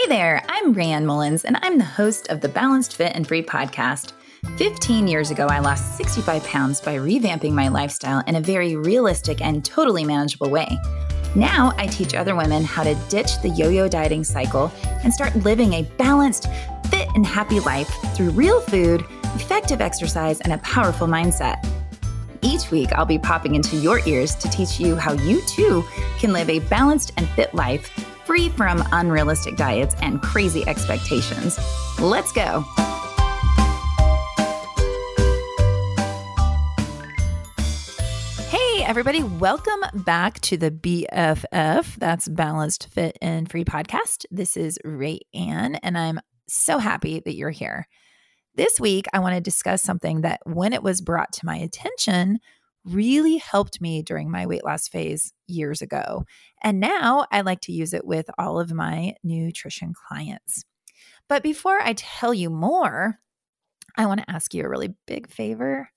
Hey there, I'm Rayanne Mullins, and I'm the host of the Balanced Fit and Free podcast. 15 years ago, I lost 65 pounds by revamping my lifestyle in a very realistic and totally manageable way. Now, I teach other women how to ditch the yo yo dieting cycle and start living a balanced, fit, and happy life through real food, effective exercise, and a powerful mindset. Each week, I'll be popping into your ears to teach you how you too can live a balanced and fit life free from unrealistic diets and crazy expectations. Let's go. Hey, everybody, welcome back to the BFF. That's Balanced Fit and Free podcast. This is Ray Ann, and I'm so happy that you're here. This week, I want to discuss something that, when it was brought to my attention, really helped me during my weight loss phase years ago. And now I like to use it with all of my nutrition clients. But before I tell you more, I want to ask you a really big favor.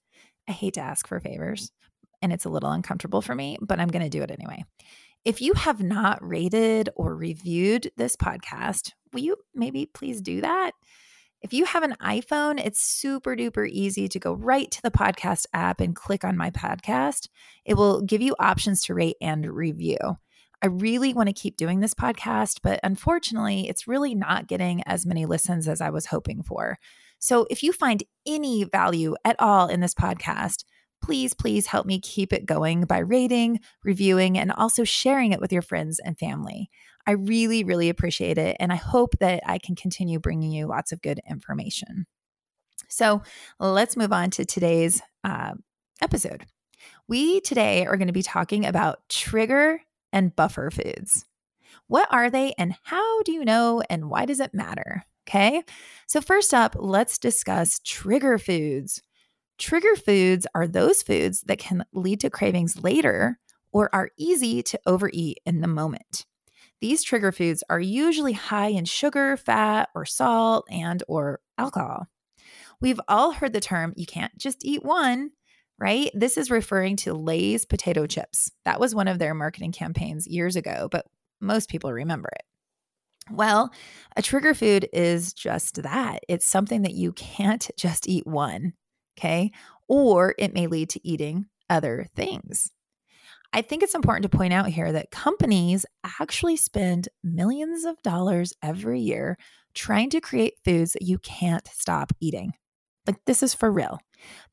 I hate to ask for favors, and it's a little uncomfortable for me, but I'm going to do it anyway. If you have not rated or reviewed this podcast, will you maybe please do that? If you have an iPhone, it's super duper easy to go right to the podcast app and click on my podcast. It will give you options to rate and review. I really want to keep doing this podcast, but unfortunately, it's really not getting as many listens as I was hoping for. So if you find any value at all in this podcast, please, please help me keep it going by rating, reviewing, and also sharing it with your friends and family. I really, really appreciate it. And I hope that I can continue bringing you lots of good information. So let's move on to today's uh, episode. We today are going to be talking about trigger and buffer foods. What are they and how do you know and why does it matter? Okay. So, first up, let's discuss trigger foods. Trigger foods are those foods that can lead to cravings later or are easy to overeat in the moment. These trigger foods are usually high in sugar, fat, or salt and or alcohol. We've all heard the term you can't just eat one, right? This is referring to Lay's potato chips. That was one of their marketing campaigns years ago, but most people remember it. Well, a trigger food is just that. It's something that you can't just eat one, okay? Or it may lead to eating other things. I think it's important to point out here that companies actually spend millions of dollars every year trying to create foods that you can't stop eating. Like, this is for real.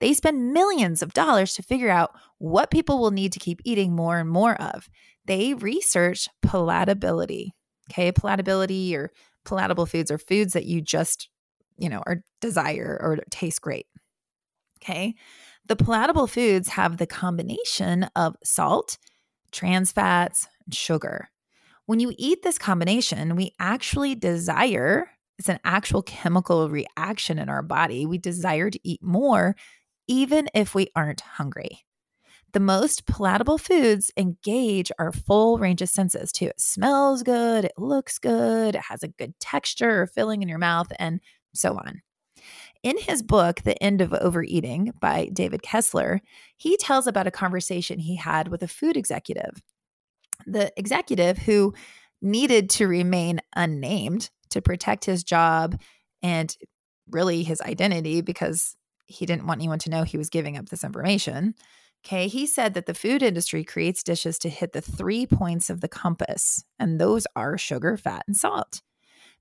They spend millions of dollars to figure out what people will need to keep eating more and more of. They research palatability. Okay. Palatability or palatable foods are foods that you just, you know, are desire or taste great. Okay. The palatable foods have the combination of salt, trans fats, and sugar. When you eat this combination, we actually desire, it's an actual chemical reaction in our body. We desire to eat more, even if we aren't hungry. The most palatable foods engage our full range of senses too. It smells good, it looks good, it has a good texture or filling in your mouth, and so on. In his book, The End of Overeating by David Kessler, he tells about a conversation he had with a food executive. The executive who needed to remain unnamed to protect his job and really his identity because he didn't want anyone to know he was giving up this information. Okay, he said that the food industry creates dishes to hit the three points of the compass, and those are sugar, fat, and salt,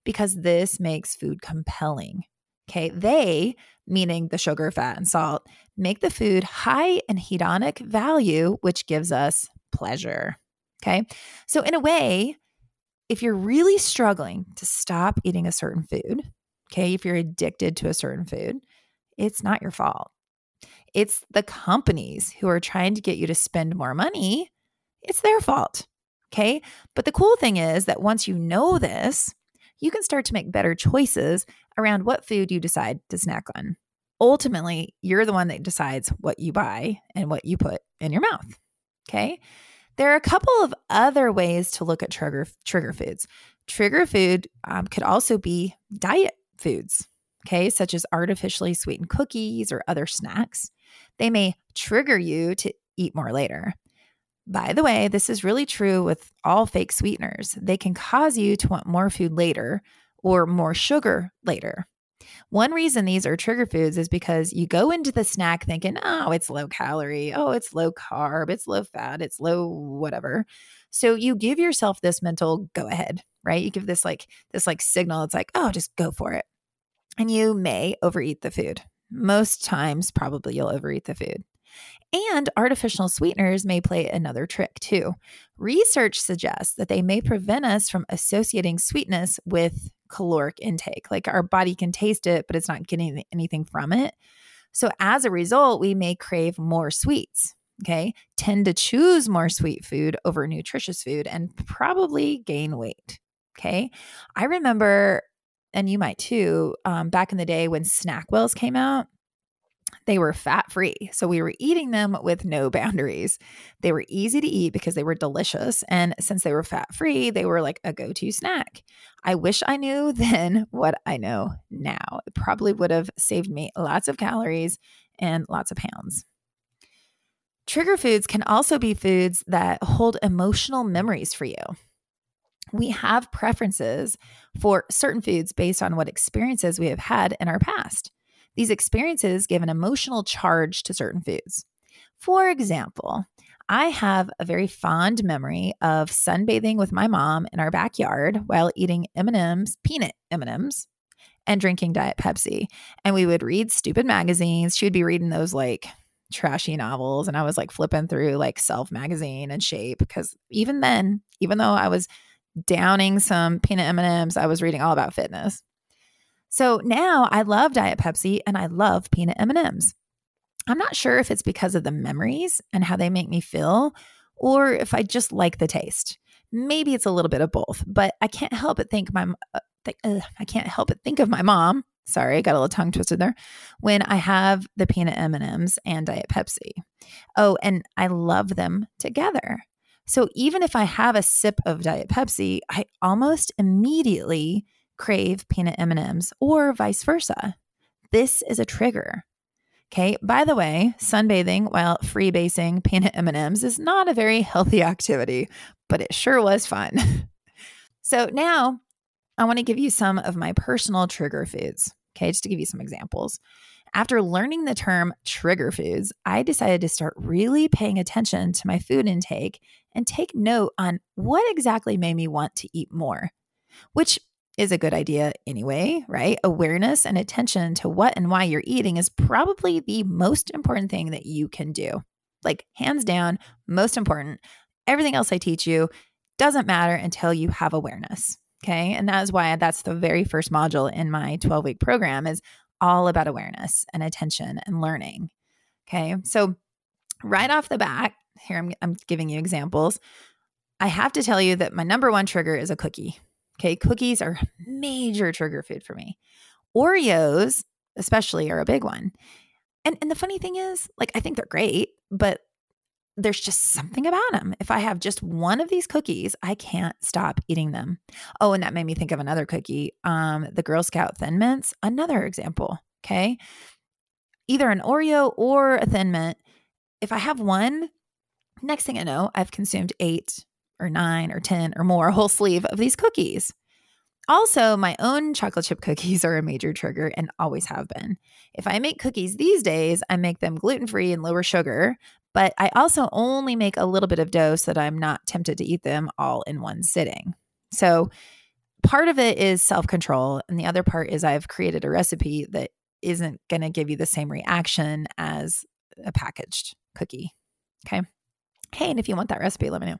because this makes food compelling. Okay, they, meaning the sugar, fat, and salt, make the food high in hedonic value, which gives us pleasure. Okay, so in a way, if you're really struggling to stop eating a certain food, okay, if you're addicted to a certain food, it's not your fault. It's the companies who are trying to get you to spend more money. It's their fault. Okay. But the cool thing is that once you know this, you can start to make better choices around what food you decide to snack on. Ultimately, you're the one that decides what you buy and what you put in your mouth. Okay. There are a couple of other ways to look at trigger trigger foods. Trigger food um, could also be diet foods, okay, such as artificially sweetened cookies or other snacks. They may trigger you to eat more later. By the way, this is really true with all fake sweeteners. They can cause you to want more food later or more sugar later. One reason these are trigger foods is because you go into the snack thinking, oh, it's low calorie, oh, it's low carb, it's low fat, it's low whatever. So you give yourself this mental go ahead, right? You give this like this like signal. It's like, oh, just go for it. And you may overeat the food. Most times, probably you'll overeat the food. And artificial sweeteners may play another trick too. Research suggests that they may prevent us from associating sweetness with caloric intake. Like our body can taste it, but it's not getting anything from it. So as a result, we may crave more sweets. Okay. Tend to choose more sweet food over nutritious food and probably gain weight. Okay. I remember, and you might too, um, back in the day when SnackWells came out, they were fat free. So we were eating them with no boundaries. They were easy to eat because they were delicious. And since they were fat free, they were like a go to snack. I wish I knew then what I know now. It probably would have saved me lots of calories and lots of pounds. Trigger foods can also be foods that hold emotional memories for you. We have preferences for certain foods based on what experiences we have had in our past. These experiences give an emotional charge to certain foods. For example, I have a very fond memory of sunbathing with my mom in our backyard while eating M&Ms, peanut M&Ms, and drinking Diet Pepsi. And we would read stupid magazines. She would be reading those like trashy novels and I was like flipping through like Self magazine and Shape because even then, even though I was downing some peanut M&Ms, I was reading all about fitness. So now I love Diet Pepsi and I love peanut M&Ms. I'm not sure if it's because of the memories and how they make me feel or if I just like the taste. Maybe it's a little bit of both, but I can't help but think my uh, th- I can't help but think of my mom. Sorry, I got a little tongue twisted there. When I have the peanut M&Ms and Diet Pepsi. Oh, and I love them together. So even if I have a sip of Diet Pepsi, I almost immediately crave peanut M&Ms or vice versa. This is a trigger. Okay. By the way, sunbathing while freebasing peanut M&Ms is not a very healthy activity, but it sure was fun. so now I want to give you some of my personal trigger foods. Okay, just to give you some examples. After learning the term trigger foods, I decided to start really paying attention to my food intake and take note on what exactly made me want to eat more, which is a good idea anyway, right? Awareness and attention to what and why you're eating is probably the most important thing that you can do. Like, hands down, most important. Everything else I teach you doesn't matter until you have awareness. Okay. And that is why that's the very first module in my 12 week program is all about awareness and attention and learning. Okay. So, right off the bat, here I'm, I'm giving you examples. I have to tell you that my number one trigger is a cookie. Okay, cookies are major trigger food for me. Oreos, especially, are a big one. And and the funny thing is, like I think they're great, but there's just something about them. If I have just one of these cookies, I can't stop eating them. Oh, and that made me think of another cookie, um, the Girl Scout Thin Mints, another example. Okay, either an Oreo or a Thin Mint. If I have one, next thing I know, I've consumed eight or nine or 10 or more, a whole sleeve of these cookies. Also, my own chocolate chip cookies are a major trigger and always have been. If I make cookies these days, I make them gluten free and lower sugar, but I also only make a little bit of dough so that I'm not tempted to eat them all in one sitting. So, part of it is self control, and the other part is I've created a recipe that isn't going to give you the same reaction as a packaged cookie. Okay. Hey, and if you want that recipe, let me know.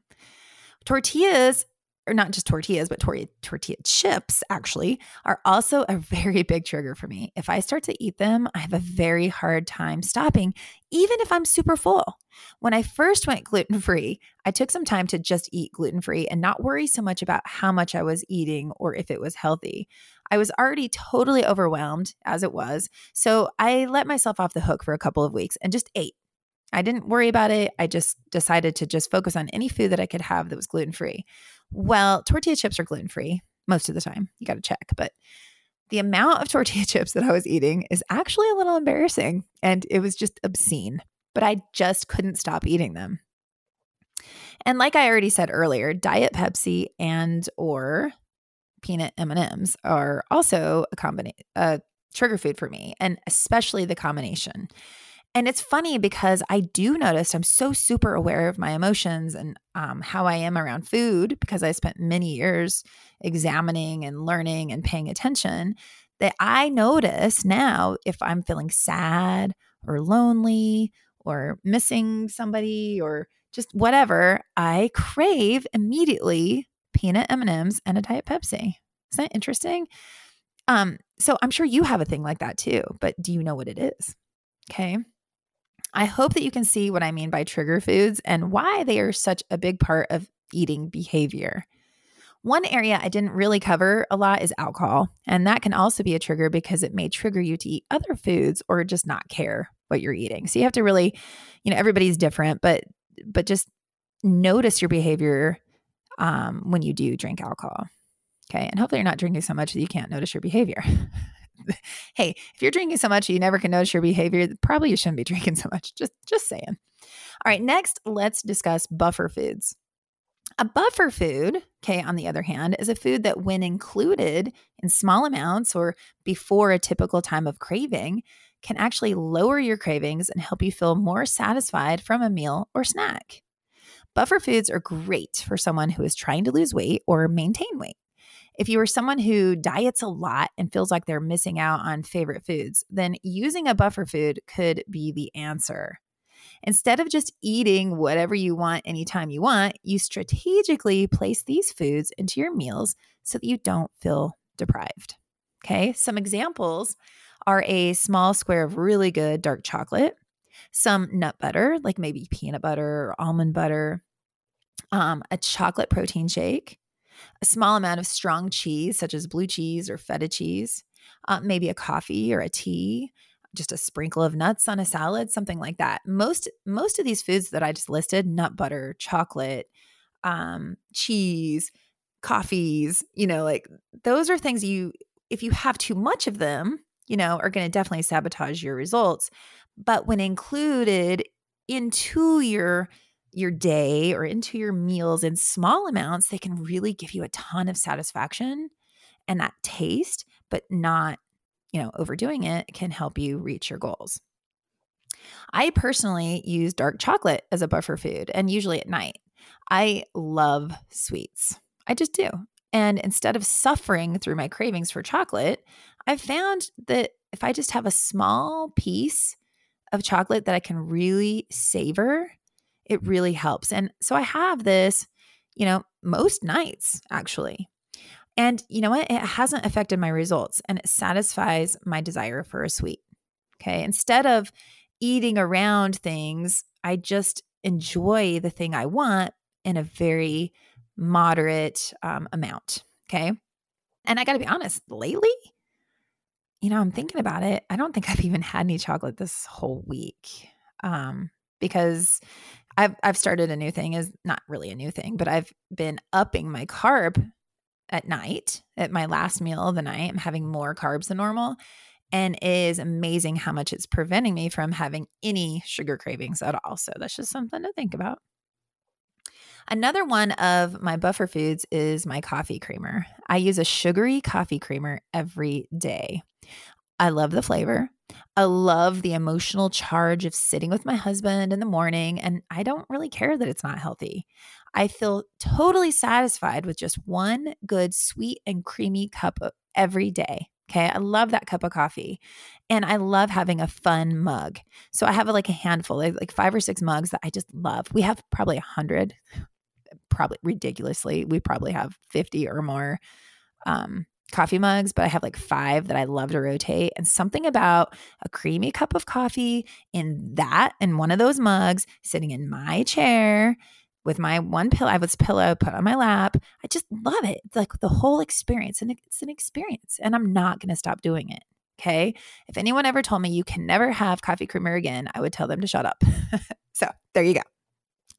Tortillas, or not just tortillas, but tor- tortilla chips actually, are also a very big trigger for me. If I start to eat them, I have a very hard time stopping, even if I'm super full. When I first went gluten free, I took some time to just eat gluten free and not worry so much about how much I was eating or if it was healthy. I was already totally overwhelmed as it was. So I let myself off the hook for a couple of weeks and just ate I didn't worry about it. I just decided to just focus on any food that I could have that was gluten free. Well, tortilla chips are gluten free most of the time. You got to check. But the amount of tortilla chips that I was eating is actually a little embarrassing and it was just obscene, but I just couldn't stop eating them. And like I already said earlier, Diet Pepsi and or peanut M&Ms are also a combination a trigger food for me and especially the combination. And it's funny because I do notice I'm so super aware of my emotions and um, how I am around food because I spent many years examining and learning and paying attention that I notice now if I'm feeling sad or lonely or missing somebody or just whatever, I crave immediately peanut M&Ms and a diet Pepsi. Isn't that interesting? Um, so I'm sure you have a thing like that too, but do you know what it is? Okay. I hope that you can see what I mean by trigger foods and why they are such a big part of eating behavior. One area I didn't really cover a lot is alcohol, and that can also be a trigger because it may trigger you to eat other foods or just not care what you're eating. So you have to really, you know, everybody's different, but but just notice your behavior um, when you do drink alcohol. Okay, and hopefully you're not drinking so much that you can't notice your behavior. hey, if you're drinking so much you never can notice your behavior, probably you shouldn't be drinking so much. Just just saying. All right, next let's discuss buffer foods. A buffer food, okay, on the other hand, is a food that when included in small amounts or before a typical time of craving can actually lower your cravings and help you feel more satisfied from a meal or snack. Buffer foods are great for someone who is trying to lose weight or maintain weight. If you are someone who diets a lot and feels like they're missing out on favorite foods, then using a buffer food could be the answer. Instead of just eating whatever you want anytime you want, you strategically place these foods into your meals so that you don't feel deprived. Okay, some examples are a small square of really good dark chocolate, some nut butter, like maybe peanut butter or almond butter, um, a chocolate protein shake, a small amount of strong cheese, such as blue cheese or feta cheese, uh, maybe a coffee or a tea, just a sprinkle of nuts on a salad, something like that. Most most of these foods that I just listed, nut butter, chocolate, um, cheese, coffees, you know, like those are things you if you have too much of them, you know, are going to definitely sabotage your results. But when included into your your day or into your meals in small amounts, they can really give you a ton of satisfaction and that taste, but not, you know, overdoing it can help you reach your goals. I personally use dark chocolate as a buffer food and usually at night. I love sweets. I just do. And instead of suffering through my cravings for chocolate, I've found that if I just have a small piece of chocolate that I can really savor, it really helps. And so I have this, you know, most nights actually. And you know what? It hasn't affected my results and it satisfies my desire for a sweet. Okay. Instead of eating around things, I just enjoy the thing I want in a very moderate um, amount. Okay. And I got to be honest, lately, you know, I'm thinking about it. I don't think I've even had any chocolate this whole week um, because I've I've started a new thing is not really a new thing, but I've been upping my carb at night at my last meal of the night. I'm having more carbs than normal. And it is amazing how much it's preventing me from having any sugar cravings at all. So that's just something to think about. Another one of my buffer foods is my coffee creamer. I use a sugary coffee creamer every day. I love the flavor. I love the emotional charge of sitting with my husband in the morning, and I don't really care that it's not healthy. I feel totally satisfied with just one good, sweet, and creamy cup of every day. Okay. I love that cup of coffee. And I love having a fun mug. So I have like a handful, like five or six mugs that I just love. We have probably a hundred, probably ridiculously. We probably have 50 or more um, coffee mugs, but I have like five that I love to rotate. And something about a creamy cup of coffee in that, in one of those mugs, sitting in my chair with my one pillow, I have this pillow put on my lap. I just love it. It's like the whole experience. And it's an experience. And I'm not going to stop doing it. Okay. If anyone ever told me you can never have coffee creamer again, I would tell them to shut up. so there you go.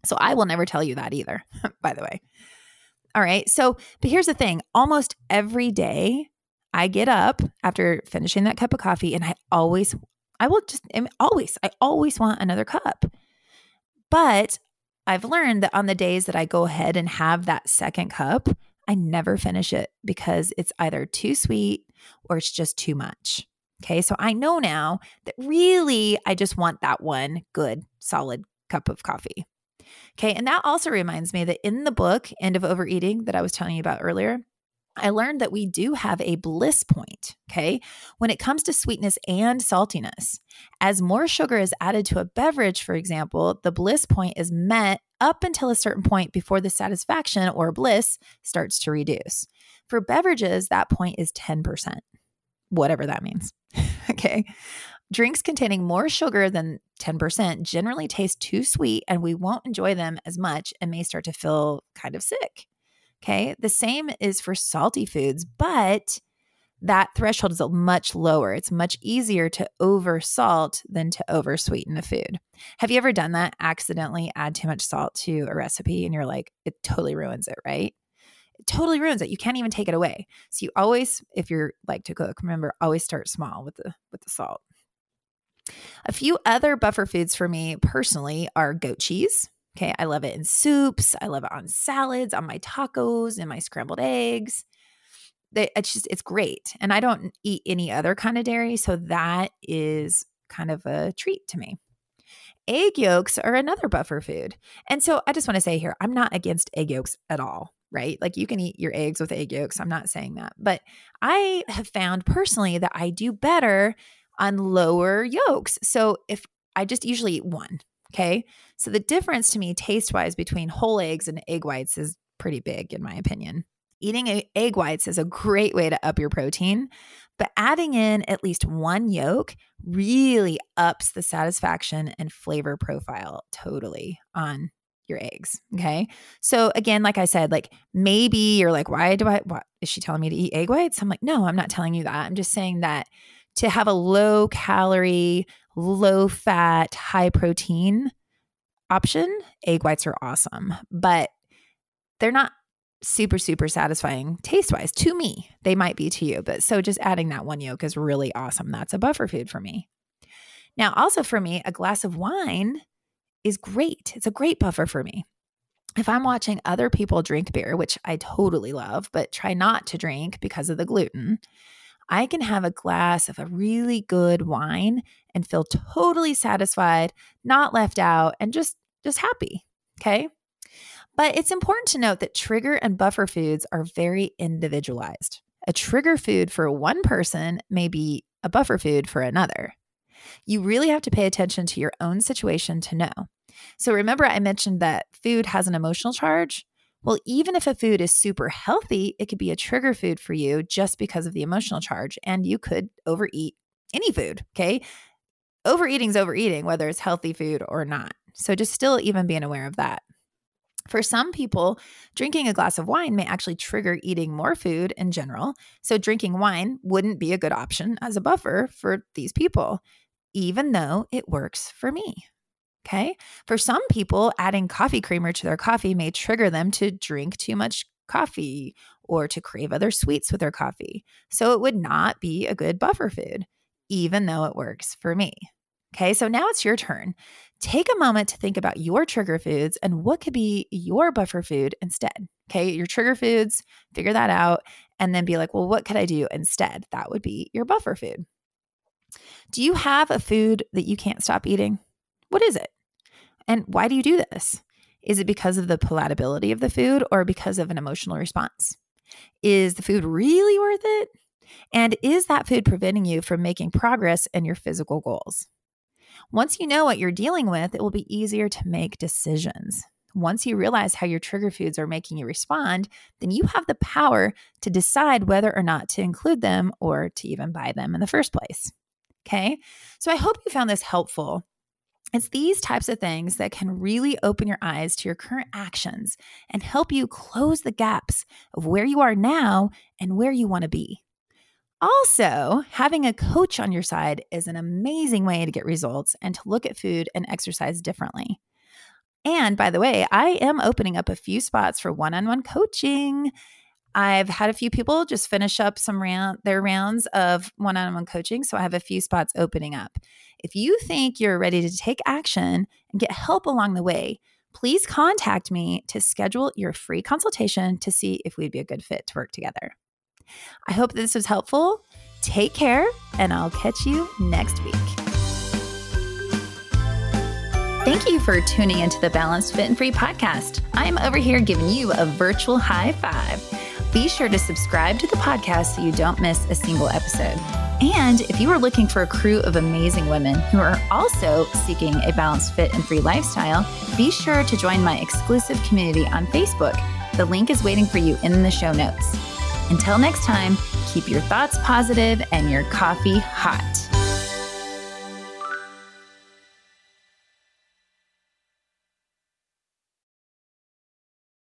So I will never tell you that either, by the way. All right. So, but here's the thing almost every day I get up after finishing that cup of coffee and I always, I will just, I always, I always want another cup. But I've learned that on the days that I go ahead and have that second cup, I never finish it because it's either too sweet or it's just too much. Okay. So I know now that really I just want that one good, solid cup of coffee. Okay. And that also reminds me that in the book, End of Overeating, that I was telling you about earlier, I learned that we do have a bliss point, okay, when it comes to sweetness and saltiness. As more sugar is added to a beverage, for example, the bliss point is met up until a certain point before the satisfaction or bliss starts to reduce. For beverages, that point is 10%, whatever that means, okay. Drinks containing more sugar than 10% generally taste too sweet and we won't enjoy them as much and may start to feel kind of sick. Okay. The same is for salty foods, but that threshold is much lower. It's much easier to over salt than to over sweeten a food. Have you ever done that? Accidentally add too much salt to a recipe and you're like, it totally ruins it, right? It totally ruins it. You can't even take it away. So you always, if you're like to cook, remember always start small with the with the salt. A few other buffer foods for me personally are goat cheese. Okay, I love it in soups. I love it on salads, on my tacos, and my scrambled eggs. It's just, it's great. And I don't eat any other kind of dairy. So that is kind of a treat to me. Egg yolks are another buffer food. And so I just want to say here, I'm not against egg yolks at all, right? Like you can eat your eggs with egg yolks. I'm not saying that. But I have found personally that I do better on lower yolks. So if I just usually eat one, Okay. So the difference to me, taste wise, between whole eggs and egg whites is pretty big, in my opinion. Eating egg whites is a great way to up your protein, but adding in at least one yolk really ups the satisfaction and flavor profile totally on your eggs. Okay. So again, like I said, like maybe you're like, why do I, what is she telling me to eat egg whites? I'm like, no, I'm not telling you that. I'm just saying that to have a low calorie, low fat, high protein option, egg whites are awesome, but they're not super, super satisfying taste wise to me. They might be to you, but so just adding that one yolk is really awesome. That's a buffer food for me. Now, also for me, a glass of wine is great. It's a great buffer for me. If I'm watching other people drink beer, which I totally love, but try not to drink because of the gluten, I can have a glass of a really good wine and feel totally satisfied, not left out, and just just happy. Okay? But it's important to note that trigger and buffer foods are very individualized. A trigger food for one person may be a buffer food for another. You really have to pay attention to your own situation to know. So remember, I mentioned that food has an emotional charge. Well, even if a food is super healthy, it could be a trigger food for you just because of the emotional charge, and you could overeat any food. Okay. Overeating is overeating, whether it's healthy food or not. So just still even being aware of that. For some people, drinking a glass of wine may actually trigger eating more food in general. So, drinking wine wouldn't be a good option as a buffer for these people, even though it works for me. Okay. For some people, adding coffee creamer to their coffee may trigger them to drink too much coffee or to crave other sweets with their coffee. So it would not be a good buffer food, even though it works for me. Okay. So now it's your turn. Take a moment to think about your trigger foods and what could be your buffer food instead. Okay. Your trigger foods, figure that out, and then be like, well, what could I do instead? That would be your buffer food. Do you have a food that you can't stop eating? What is it? And why do you do this? Is it because of the palatability of the food or because of an emotional response? Is the food really worth it? And is that food preventing you from making progress in your physical goals? Once you know what you're dealing with, it will be easier to make decisions. Once you realize how your trigger foods are making you respond, then you have the power to decide whether or not to include them or to even buy them in the first place. Okay. So I hope you found this helpful. It's these types of things that can really open your eyes to your current actions and help you close the gaps of where you are now and where you want to be. Also, having a coach on your side is an amazing way to get results and to look at food and exercise differently. And by the way, I am opening up a few spots for one on one coaching. I've had a few people just finish up some round their rounds of one-on-one coaching, so I have a few spots opening up. If you think you're ready to take action and get help along the way, please contact me to schedule your free consultation to see if we'd be a good fit to work together. I hope this was helpful. Take care, and I'll catch you next week. Thank you for tuning into the Balanced Fit and Free podcast. I'm over here giving you a virtual high five. Be sure to subscribe to the podcast so you don't miss a single episode. And if you are looking for a crew of amazing women who are also seeking a balanced, fit, and free lifestyle, be sure to join my exclusive community on Facebook. The link is waiting for you in the show notes. Until next time, keep your thoughts positive and your coffee hot.